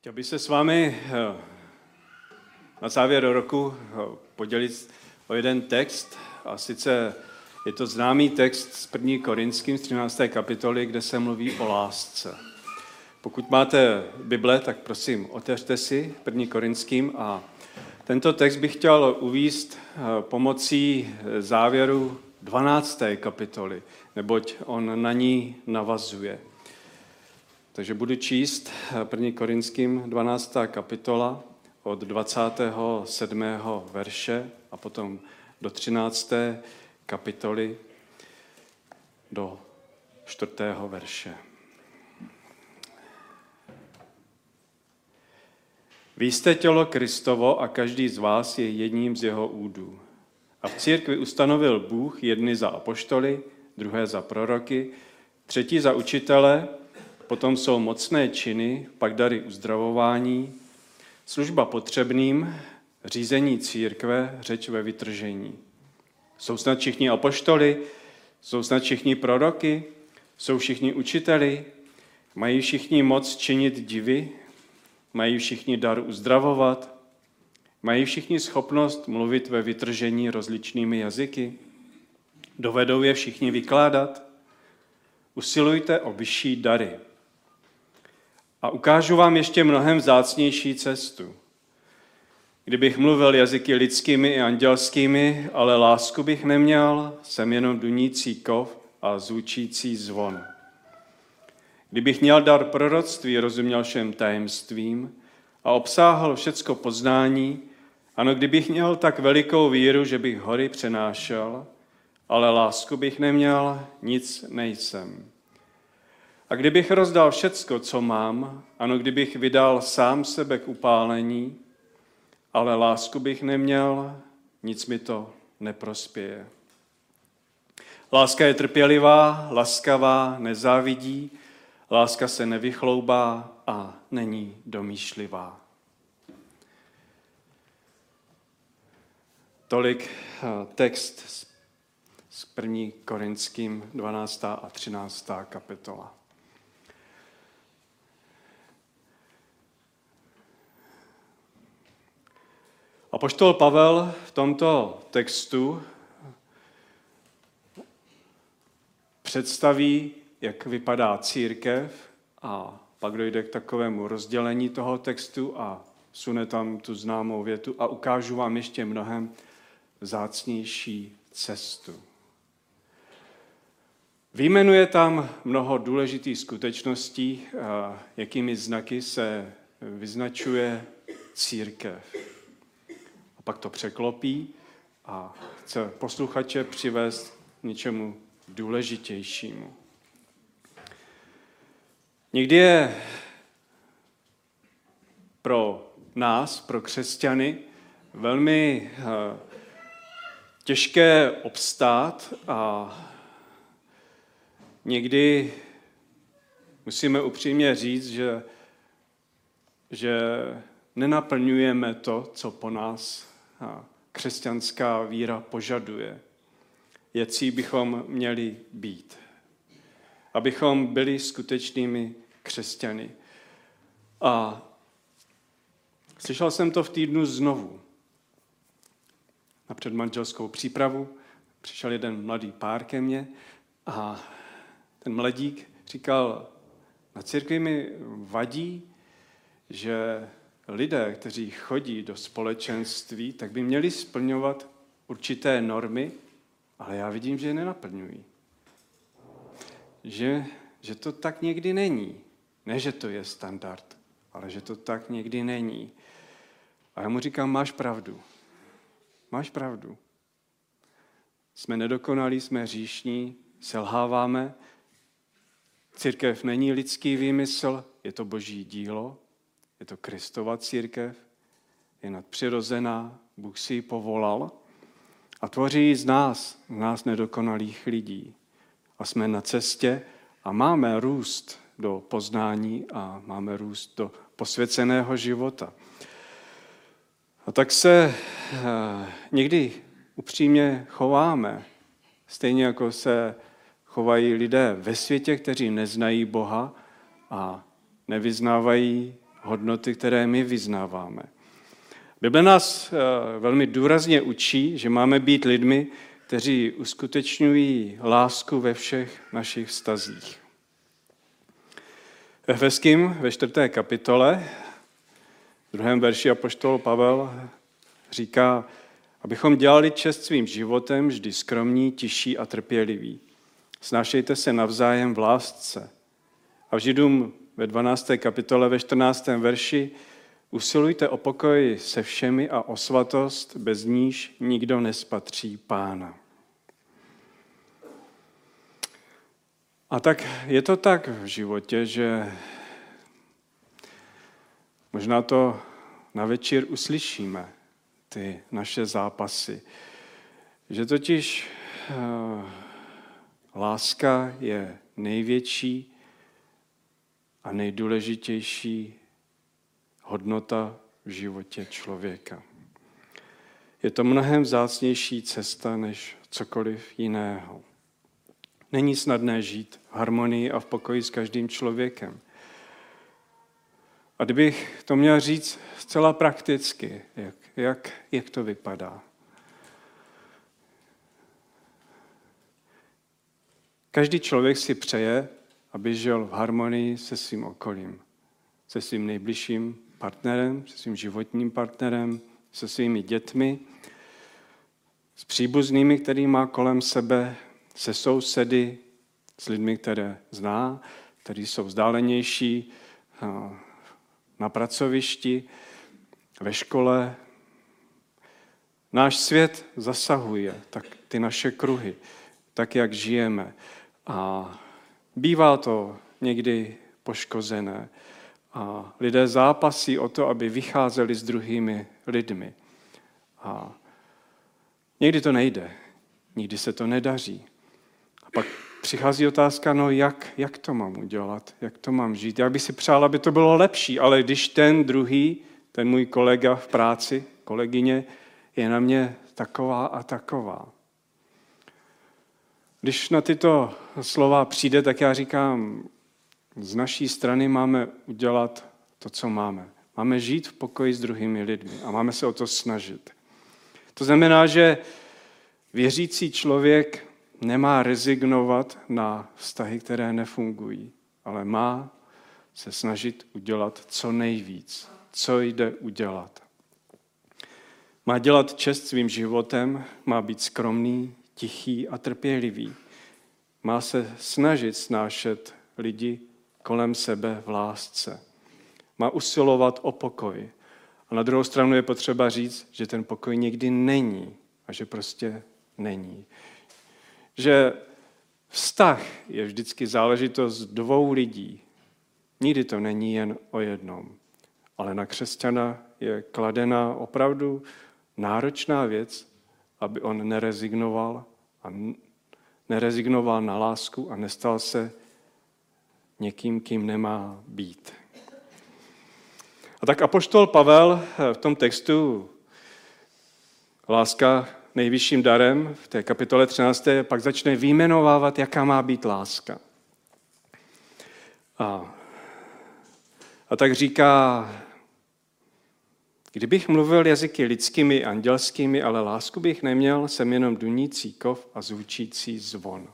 Chtěl bych se s vámi eh, na závěr roku eh, podělit o jeden text, a sice je to známý text z 1. Korinským z 13. kapitoly, kde se mluví o lásce. Pokud máte Bible, tak prosím, otevřte si 1. Korinským a tento text bych chtěl uvíst eh, pomocí závěru 12. kapitoly, neboť on na ní navazuje. Takže budu číst 1. Korinským 12. kapitola od 27. verše a potom do 13. kapitoly do 4. verše. Vy jste tělo Kristovo a každý z vás je jedním z jeho údů. A v církvi ustanovil Bůh jedny za apoštoly, druhé za proroky, třetí za učitele, potom jsou mocné činy, pak dary uzdravování, služba potřebným, řízení církve, řeč ve vytržení. Jsou snad všichni apoštoly, jsou snad všichni proroky, jsou všichni učiteli, mají všichni moc činit divy, mají všichni dar uzdravovat, mají všichni schopnost mluvit ve vytržení rozličnými jazyky, dovedou je všichni vykládat. Usilujte o vyšší dary. A ukážu vám ještě mnohem vzácnější cestu. Kdybych mluvil jazyky lidskými i andělskými, ale lásku bych neměl, jsem jenom dunící kov a zvučící zvon. Kdybych měl dar proroctví, rozuměl všem tajemstvím a obsáhl všecko poznání, ano, kdybych měl tak velikou víru, že bych hory přenášel, ale lásku bych neměl, nic nejsem. A kdybych rozdal všecko, co mám, ano, kdybych vydal sám sebe k upálení, ale lásku bych neměl, nic mi to neprospěje. Láska je trpělivá, laskavá, nezávidí, láska se nevychloubá a není domýšlivá. Tolik eh, text z 1. Korinským 12. a 13. kapitola. A poštol Pavel v tomto textu představí, jak vypadá církev a pak dojde k takovému rozdělení toho textu a sune tam tu známou větu a ukážu vám ještě mnohem zácnější cestu. Výjmenuje tam mnoho důležitých skutečností, jakými znaky se vyznačuje církev pak to překlopí a chce posluchače přivést k něčemu důležitějšímu. Někdy je pro nás, pro křesťany, velmi eh, těžké obstát a někdy musíme upřímně říct, že, že nenaplňujeme to, co po nás křesťanská víra požaduje. Jací bychom měli být. Abychom byli skutečnými křesťany. A slyšel jsem to v týdnu znovu. Na předmanželskou přípravu přišel jeden mladý pár ke mně a ten mladík říkal, na církvi mi vadí, že lidé, kteří chodí do společenství, tak by měli splňovat určité normy, ale já vidím, že je nenaplňují. Že, že to tak někdy není. Ne, že to je standard, ale že to tak někdy není. A já mu říkám, máš pravdu. Máš pravdu. Jsme nedokonalí, jsme říšní, selháváme. Církev není lidský výmysl, je to boží dílo je to Kristova církev, je nadpřirozená, Bůh si ji povolal a tvoří z nás, z nás nedokonalých lidí. A jsme na cestě a máme růst do poznání a máme růst do posvěceného života. A tak se eh, někdy upřímně chováme, stejně jako se chovají lidé ve světě, kteří neznají Boha a nevyznávají hodnoty, které my vyznáváme. Bible nás velmi důrazně učí, že máme být lidmi, kteří uskutečňují lásku ve všech našich vztazích. Ve Efeským ve čtvrté kapitole, v druhém verši apoštol Pavel říká, abychom dělali čest svým životem vždy skromní, tiší a trpěliví. Snášejte se navzájem v lásce. A v Židům ve 12. kapitole ve 14. verši usilujte o pokoj se všemi a o svatost, bez níž nikdo nespatří pána. A tak je to tak v životě, že možná to na večer uslyšíme, ty naše zápasy. Že totiž uh, láska je největší a nejdůležitější hodnota v životě člověka. Je to mnohem vzácnější cesta než cokoliv jiného. Není snadné žít v harmonii a v pokoji s každým člověkem. A kdybych to měl říct zcela prakticky, jak, jak, jak to vypadá. Každý člověk si přeje, aby žil v harmonii se svým okolím, se svým nejbližším partnerem, se svým životním partnerem, se svými dětmi, s příbuznými, který má kolem sebe, se sousedy, s lidmi, které zná, kteří jsou vzdálenější, na pracovišti, ve škole. Náš svět zasahuje tak ty naše kruhy, tak, jak žijeme. A bývá to někdy poškozené. A lidé zápasí o to, aby vycházeli s druhými lidmi. A někdy to nejde, nikdy se to nedaří. A pak přichází otázka, no jak, jak to mám udělat, jak to mám žít. Já bych si přál, aby to bylo lepší, ale když ten druhý, ten můj kolega v práci, kolegyně, je na mě taková a taková. Když na tyto slova přijde, tak já říkám, z naší strany máme udělat to, co máme. Máme žít v pokoji s druhými lidmi a máme se o to snažit. To znamená, že věřící člověk nemá rezignovat na vztahy, které nefungují, ale má se snažit udělat co nejvíc, co jde udělat. Má dělat čest svým životem, má být skromný, tichý a trpělivý. Má se snažit snášet lidi kolem sebe v lásce. Má usilovat o pokoj. A na druhou stranu je potřeba říct, že ten pokoj někdy není a že prostě není že vztah je vždycky záležitost dvou lidí. Nikdy to není jen o jednom. Ale na křesťana je kladena opravdu náročná věc, aby on nerezignoval a nerezignoval na lásku a nestal se někým, kým nemá být. A tak apoštol Pavel v tom textu láska nejvyšším darem v té kapitole 13. pak začne výjmenovávat, jaká má být láska. A, a tak říká, kdybych mluvil jazyky lidskými, andělskými, ale lásku bych neměl, jsem jenom dunící kov a zvučící zvon.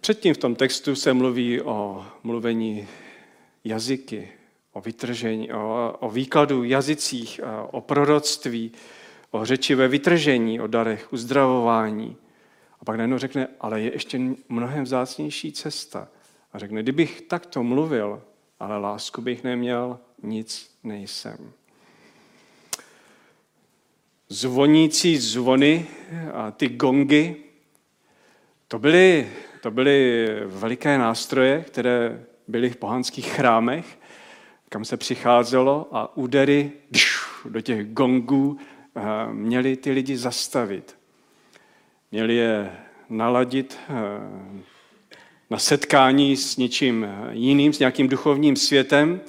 Předtím v tom textu se mluví o mluvení jazyky, o vytržení, o, o výkladu jazycích, o proroctví, o řeči ve vytržení, o darech, uzdravování. A pak najednou řekne, ale je ještě mnohem vzácnější cesta. A řekne, kdybych takto mluvil, ale lásku bych neměl, nic nejsem. Zvonící zvony a ty gongy, to byly, to byly veliké nástroje, které byly v pohanských chrámech, kam se přicházelo a údery do těch gongů měli ty lidi zastavit. Měli je naladit eh, na setkání s něčím jiným, s nějakým duchovním světem.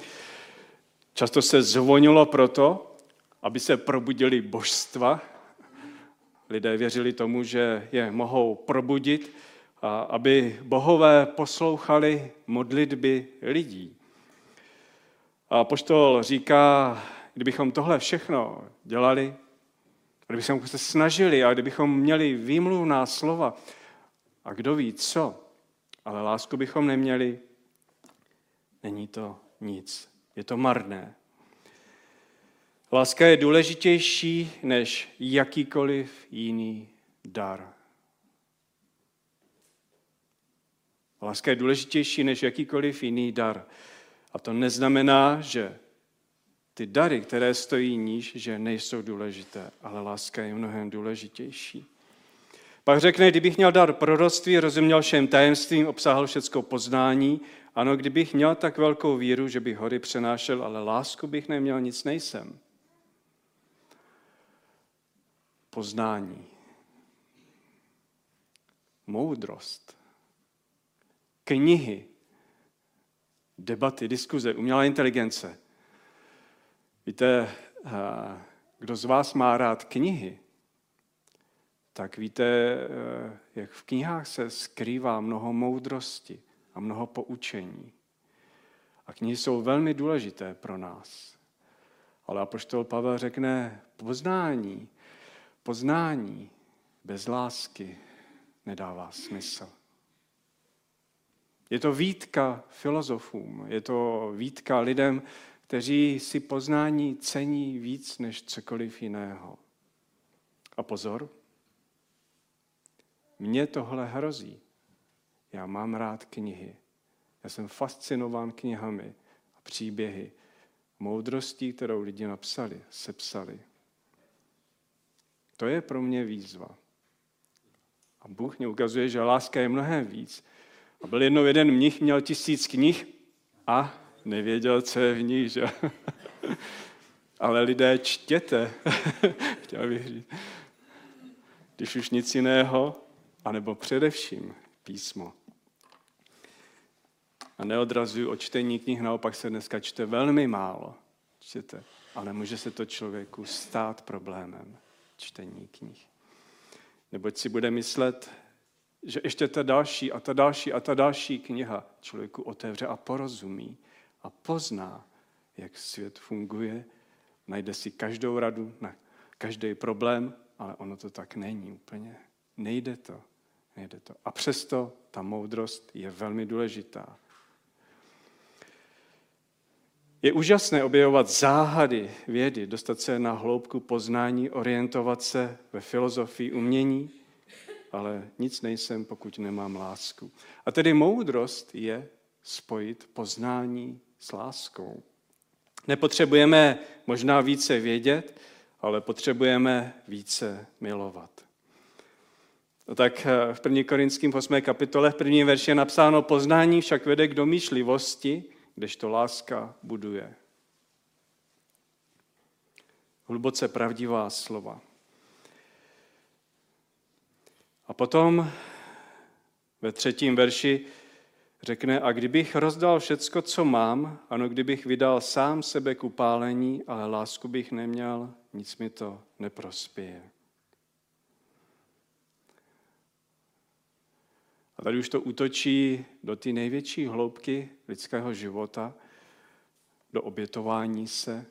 Často se zvonilo proto, aby se probudili božstva. Lidé věřili tomu, že je mohou probudit, a aby bohové poslouchali modlitby lidí. A poštol říká, kdybychom tohle všechno dělali, kdybychom se snažili a kdybychom měli výmluvná slova, a kdo ví co, ale lásku bychom neměli, není to nic. Je to marné. Láska je důležitější než jakýkoliv jiný dar. Láska je důležitější než jakýkoliv jiný dar. A to neznamená, že ty dary, které stojí níž, že nejsou důležité, ale láska je mnohem důležitější. Pak řekne, kdybych měl dar proroctví, rozuměl všem tajemstvím, obsáhl všecko poznání, ano, kdybych měl tak velkou víru, že bych hory přenášel, ale lásku bych neměl, nic nejsem. Poznání. Moudrost. Knihy. Debaty, diskuze, umělá inteligence. Víte, eh, kdo z vás má rád knihy, tak víte, eh, jak v knihách se skrývá mnoho moudrosti a mnoho poučení. A knihy jsou velmi důležité pro nás. Ale apoštol Pavel řekne, poznání, poznání bez lásky nedává smysl. Je to výtka filozofům, je to výtka lidem, kteří si poznání cení víc než cokoliv jiného. A pozor, mně tohle hrozí. Já mám rád knihy. Já jsem fascinován knihami a příběhy, moudrostí, kterou lidi napsali, sepsali. To je pro mě výzva. A Bůh mě ukazuje, že láska je mnohem víc. A byl jednou jeden mnich, měl tisíc knih a nevěděl, co je v nich. Že? Ale lidé čtěte, chtěl bych říct. Když už nic jiného, anebo především písmo. A neodrazuju o čtení knih, naopak se dneska čte velmi málo. Čtěte. Ale může se to člověku stát problémem čtení knih. Neboť si bude myslet, že ještě ta další a ta další a ta další kniha člověku otevře a porozumí a pozná, jak svět funguje, najde si každou radu na každý problém, ale ono to tak není úplně. Nejde to. Nejde to. A přesto ta moudrost je velmi důležitá. Je úžasné objevovat záhady vědy, dostat se na hloubku poznání, orientovat se ve filozofii umění, ale nic nejsem, pokud nemám lásku. A tedy moudrost je spojit poznání s láskou. Nepotřebujeme možná více vědět, ale potřebujeme více milovat. No tak eh, v 1. Korinským 8. kapitole v prvním verši je napsáno poznání však vede k domýšlivosti, kdežto láska buduje. Hluboce pravdivá slova. A potom ve třetím verši řekne, a kdybych rozdal všecko, co mám, ano, kdybych vydal sám sebe k upálení, ale lásku bych neměl, nic mi to neprospěje. A tady už to útočí do ty největší hloubky lidského života, do obětování se,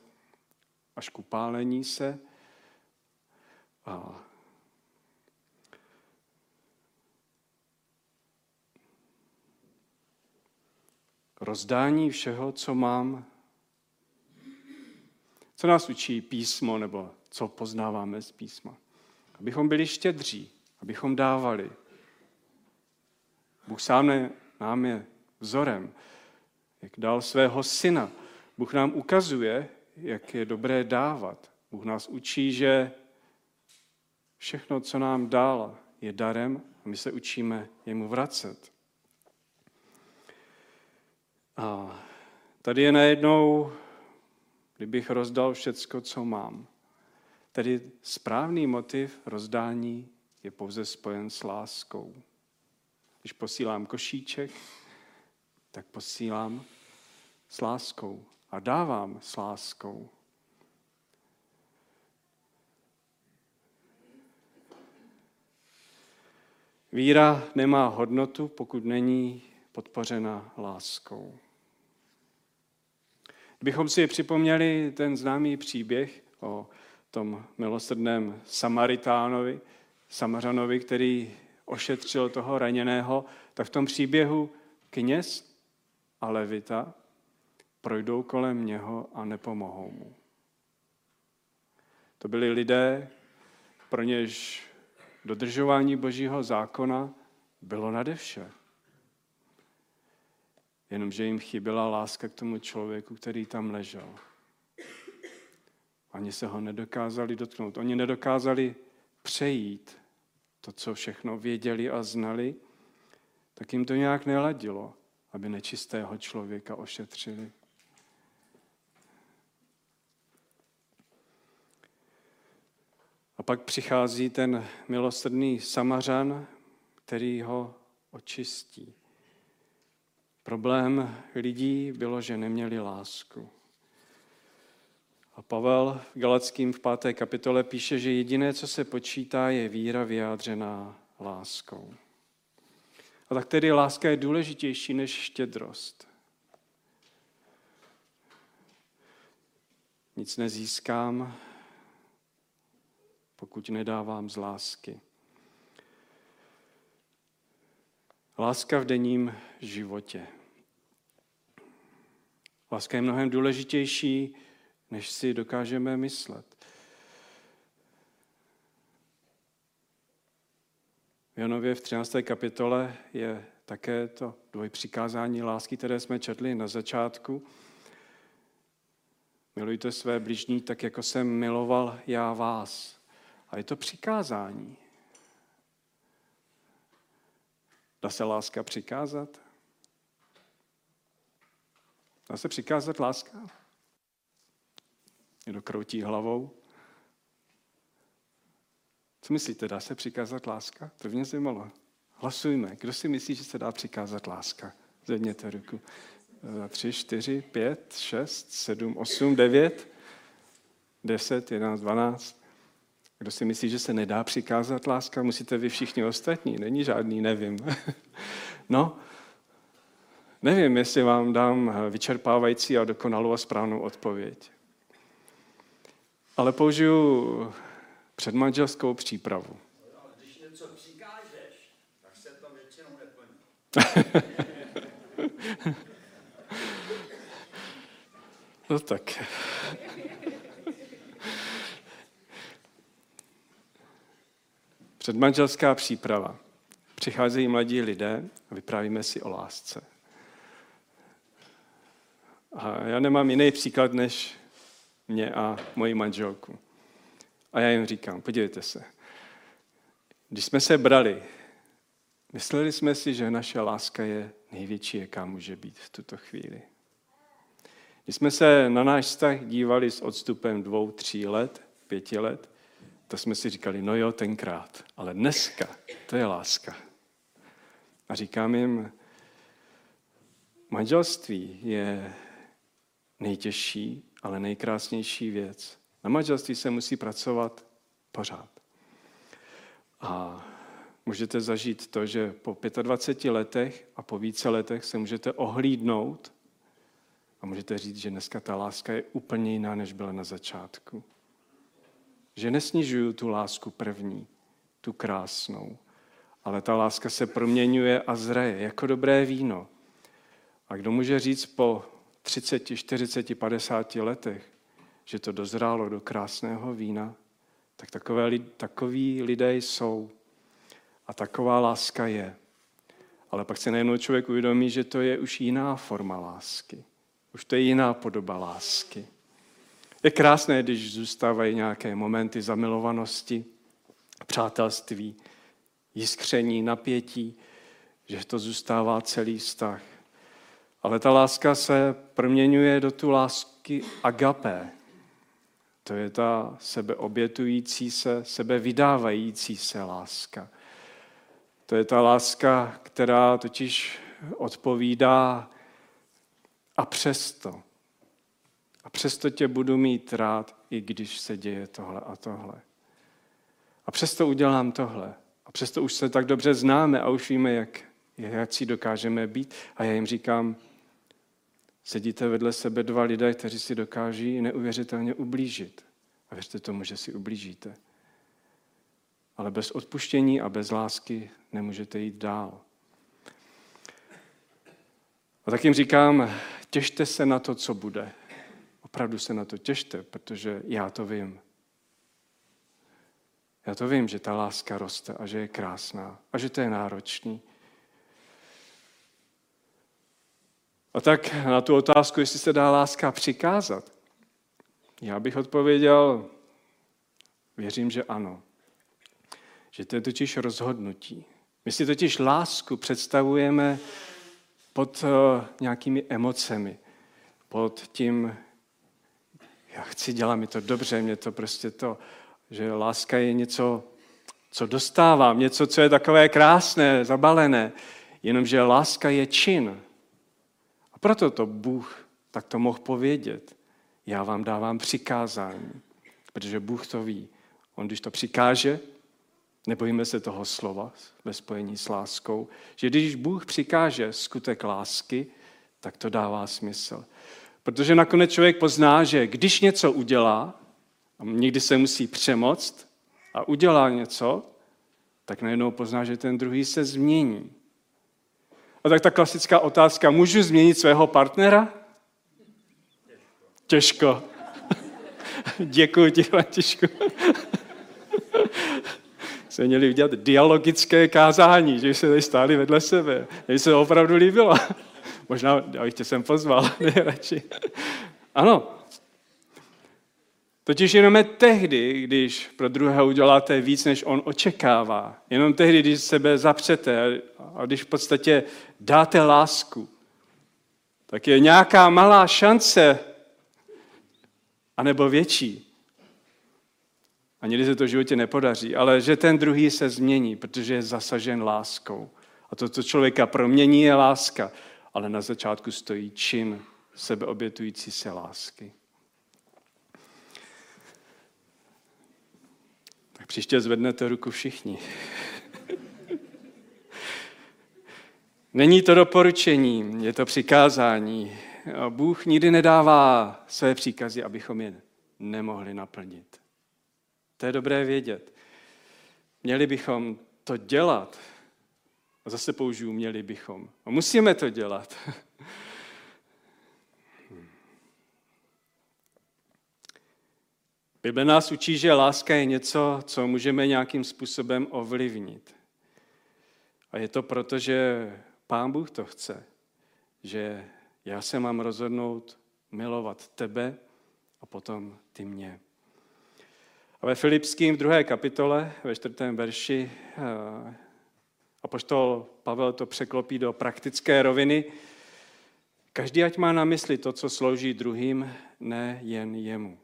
až k upálení se. A rozdání všeho, co mám. Co nás učí písmo, nebo co poznáváme z písma? Abychom byli štědří, abychom dávali, Bůh sám ne, nám je vzorem, jak dal svého syna. Bůh nám ukazuje, jak je dobré dávat. Bůh nás učí, že všechno, co nám dal, je darem a my se učíme jemu vracet. A tady je najednou, kdybych rozdal všecko, co mám. Tedy správný motiv rozdání je pouze spojen s láskou. Když posílám košíček, tak posílám s láskou a dávám s láskou. Víra nemá hodnotu, pokud není podpořena láskou. Bychom si připomněli ten známý příběh o tom milosrdném Samaritánovi, Samařanovi, který ošetřil toho raněného, tak v tom příběhu kněz a levita projdou kolem něho a nepomohou mu. To byli lidé, pro něž dodržování božího zákona bylo nade vše. Jenomže jim chyběla láska k tomu člověku, který tam ležel. Ani se ho nedokázali dotknout. Oni nedokázali přejít to, co všechno věděli a znali, tak jim to nějak neladilo, aby nečistého člověka ošetřili. A pak přichází ten milosrdný samařan, který ho očistí. Problém lidí bylo, že neměli lásku. A Pavel v Galackým v páté kapitole píše, že jediné, co se počítá, je víra vyjádřená láskou. A tak tedy láska je důležitější než štědrost. Nic nezískám, pokud nedávám z lásky. Láska v denním životě. Láska je mnohem důležitější, než si dokážeme myslet. V Janově v 13. kapitole je také to dvojpřikázání lásky, které jsme četli na začátku. Milujte své bližní tak, jako jsem miloval já vás. A je to přikázání. Dá se láska přikázat? Dá se přikázat láska? Někdo kroutí hlavou. Co myslíte, dá se přikázat láska? To mě zajímalo. Hlasujme. Kdo si myslí, že se dá přikázat láska? Zvedněte ruku. Tři, čtyři, pět, šest, sedm, osm, devět, deset, jedenáct, dvanáct. Kdo si myslí, že se nedá přikázat láska, musíte vy všichni ostatní. Není žádný, nevím. no, nevím, jestli vám dám vyčerpávající a dokonalou a správnou odpověď. Ale použiju předmanželskou přípravu. Když něco přikážeš, tak se to většinou neplní. no tak. Předmanželská příprava. Přicházejí mladí lidé a vyprávíme si o lásce. A já nemám jiný příklad než mě a moji manželku. A já jim říkám, podívejte se, když jsme se brali, mysleli jsme si, že naše láska je největší, jaká může být v tuto chvíli. Když jsme se na náš vztah dívali s odstupem dvou, tří let, pěti let, to jsme si říkali, no jo, tenkrát, ale dneska, to je láska. A říkám jim, manželství je nejtěžší, ale nejkrásnější věc. Na manželství se musí pracovat pořád. A můžete zažít to, že po 25 letech a po více letech se můžete ohlídnout a můžete říct, že dneska ta láska je úplně jiná, než byla na začátku. Že nesnižuju tu lásku první, tu krásnou, ale ta láska se proměňuje a zraje jako dobré víno. A kdo může říct po 30, 40, 50 letech, že to dozrálo do krásného vína, tak takové, takoví lidé jsou. A taková láska je. Ale pak se najednou člověk uvědomí, že to je už jiná forma lásky. Už to je jiná podoba lásky. Je krásné, když zůstávají nějaké momenty zamilovanosti, přátelství, jiskření, napětí, že to zůstává celý vztah. Ale ta láska se proměňuje do tu lásky agapé. To je ta sebeobětující se, sebevydávající se láska. To je ta láska, která totiž odpovídá a přesto. A přesto tě budu mít rád, i když se děje tohle a tohle. A přesto udělám tohle. A přesto už se tak dobře známe a už víme, jak, jak si dokážeme být. A já jim říkám, Sedíte vedle sebe dva lidé, kteří si dokáží neuvěřitelně ublížit. A věřte tomu, že si ublížíte. Ale bez odpuštění a bez lásky nemůžete jít dál. A tak jim říkám, těšte se na to, co bude. Opravdu se na to těšte, protože já to vím. Já to vím, že ta láska roste a že je krásná a že to je náročný. A tak na tu otázku, jestli se dá láska přikázat, já bych odpověděl, věřím, že ano. Že to je totiž rozhodnutí. My si totiž lásku představujeme pod uh, nějakými emocemi, pod tím, já chci, dělat mi to dobře, mě to prostě to, že láska je něco, co dostávám, něco, co je takové krásné, zabalené, jenomže láska je čin. Proto to Bůh tak to mohl povědět. Já vám dávám přikázání, protože Bůh to ví. On, když to přikáže, nebojíme se toho slova ve spojení s láskou, že když Bůh přikáže skutek lásky, tak to dává smysl. Protože nakonec člověk pozná, že když něco udělá, a někdy se musí přemoct a udělá něco, tak najednou pozná, že ten druhý se změní. A tak ta klasická otázka, můžu změnit svého partnera? Těžko. Děkuji ti, Františku. Jsme měli udělat dialogické kázání, že se tady stáli vedle sebe. Mně se opravdu líbilo. Možná, já bych tě sem pozval, nejradši. Ano. Totiž jenom tehdy, když pro druhého uděláte víc, než on očekává. Jenom tehdy, když sebe zapřete a když v podstatě dáte lásku, tak je nějaká malá šance, anebo větší. A někdy se to v životě nepodaří, ale že ten druhý se změní, protože je zasažen láskou. A to, co člověka promění, je láska ale na začátku stojí čin sebeobětující se lásky. Příště zvednete ruku všichni. Není to doporučení, je to přikázání. Bůh nikdy nedává své příkazy, abychom je nemohli naplnit. To je dobré vědět. Měli bychom to dělat, a zase použiju, měli bychom. A musíme to dělat. Bible nás učí, že láska je něco, co můžeme nějakým způsobem ovlivnit. A je to proto, že Pán Bůh to chce. Že já se mám rozhodnout milovat tebe a potom ty mě. A ve Filipským v druhé kapitole, ve čtvrtém verši, eh, a poštol Pavel to překlopí do praktické roviny. Každý ať má na mysli to, co slouží druhým, ne jen jemu.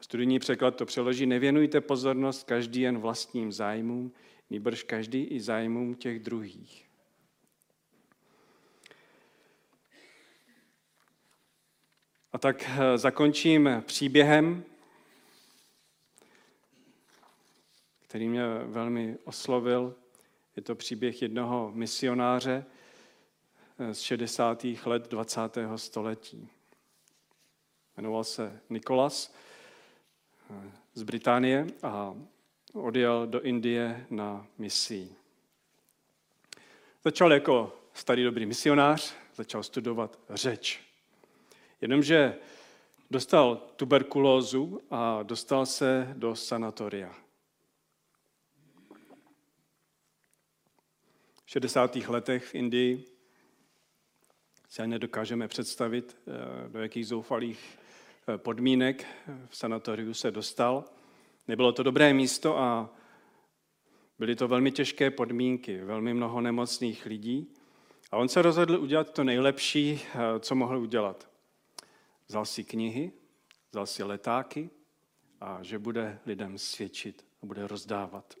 Studijní překlad to přeloží, nevěnujte pozornost každý jen vlastním zájmům, nýbrž každý i zájmům těch druhých. A tak eh, zakončím příběhem, který mě velmi oslovil. Je to příběh jednoho misionáře eh, z 60. let 20. století. Jmenoval se Nikolas z Británie a odjel do Indie na misi. Začal jako starý dobrý misionář, začal studovat řeč. Jenomže dostal tuberkulózu a dostal se do sanatoria. 60. letech v Indii si ani nedokážeme představit, eh, do jakých zoufalých podmínek v sanatoriu se dostal. Nebylo to dobré místo a byly to velmi těžké podmínky, velmi mnoho nemocných lidí. A on se rozhodl udělat to nejlepší, eh, co mohl udělat. Vzal si knihy, vzal si letáky a že bude lidem svědčit a bude rozdávat.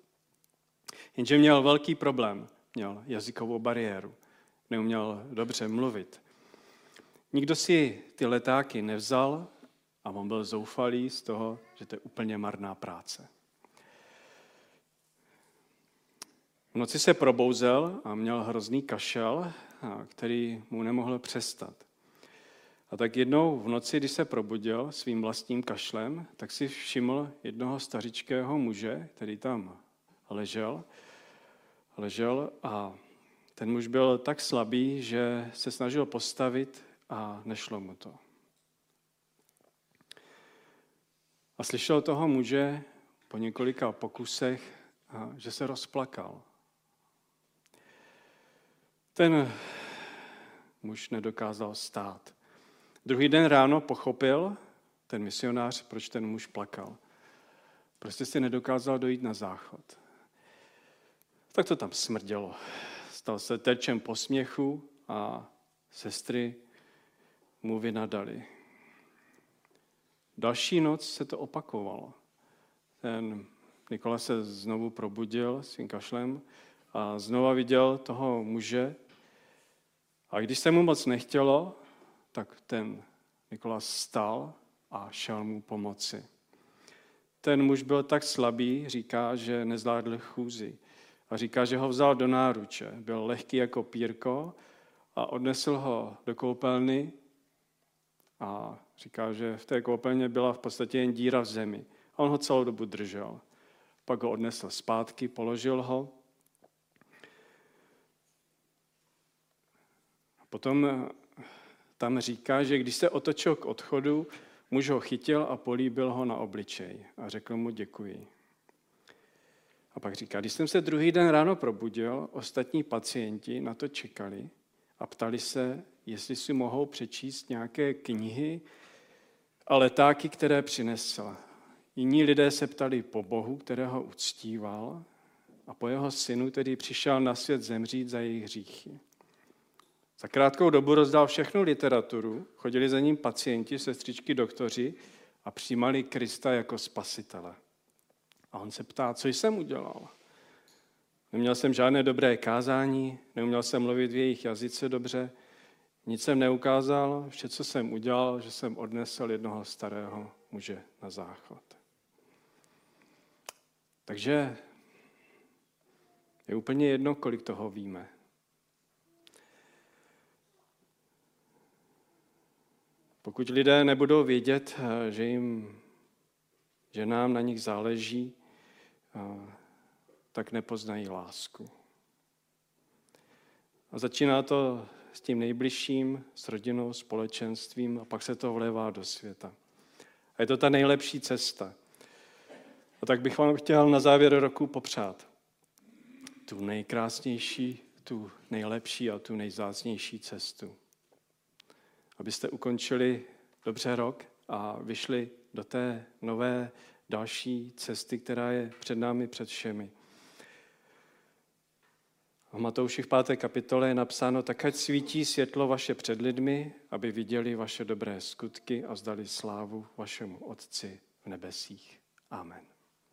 Jenže měl velký problém měl jazykovou bariéru, neuměl dobře mluvit. Nikdo si ty letáky nevzal a on byl zoufalý z toho, že to je úplně marná práce. noci se probouzel a měl hrozný kašel, který mu nemohl přestat. A tak jednou v noci, když se probudil svým vlastním kašlem, tak si všiml jednoho stařičkého muže, který tam ležel. Ležel a ten muž byl tak slabý, že se snažil postavit a nešlo mu to. A slyšel toho muže po několika pokusech, že se rozplakal. Ten muž nedokázal stát. Druhý den ráno pochopil ten misionář, proč ten muž plakal. Prostě si nedokázal dojít na záchod. Tak to tam smrdělo. Stal se terčem posměchu a sestry mu vynadali. Další noc se to opakovalo. Ten Nikola se znovu probudil svým kašlem a znova viděl toho muže. A když se mu moc nechtělo, tak ten Nikola stal a šel mu pomoci. Ten muž byl tak slabý, říká, že nezvládl chůzi. A říká, že ho vzal do náruče. Byl lehký jako pírko a odnesl ho do koupelny a říká, že v té koupelně byla v podstatě jen díra v zemi. A on ho celou dobu držel. Pak ho odnesl zpátky, položil ho. Potom tam říká, že když se otočil k odchodu, muž ho chytil a políbil ho na obličej a řekl mu děkuji. A pak říká, když jsem se druhý den ráno probudil, ostatní pacienti na to čekali a ptali se, jestli si mohou přečíst nějaké knihy a letáky, které přinesl. Jiní lidé se ptali po Bohu, kterého uctíval, a po jeho synu, který přišel na svět zemřít za jejich hříchy. Za krátkou dobu rozdal všechnu literaturu, chodili za ním pacienti, sestřičky, doktoři a přijímali Krista jako spasitele. A on se ptá, co jsem udělal? Neměl jsem žádné dobré kázání, neuměl jsem mluvit v jejich jazyce dobře, nic jsem neukázal, vše, co jsem udělal, že jsem odnesl jednoho starého muže na záchod. Takže je úplně jedno, kolik toho víme. Pokud lidé nebudou vědět, že, jim, že nám na nich záleží, tak nepoznají lásku. A začíná to s tím nejbližším, s rodinou, společenstvím a pak se to vlevá do světa. A je to ta nejlepší cesta. A tak bych vám chtěl na závěr roku popřát tu nejkrásnější, tu nejlepší a tu nejzácnější cestu abyste ukončili dobře rok a vyšli do té nové další cesty, která je před námi, před všemi. V Matouši v páté kapitole je napsáno, tak ať svítí světlo vaše před lidmi, aby viděli vaše dobré skutky a zdali slávu vašemu Otci v nebesích. Amen.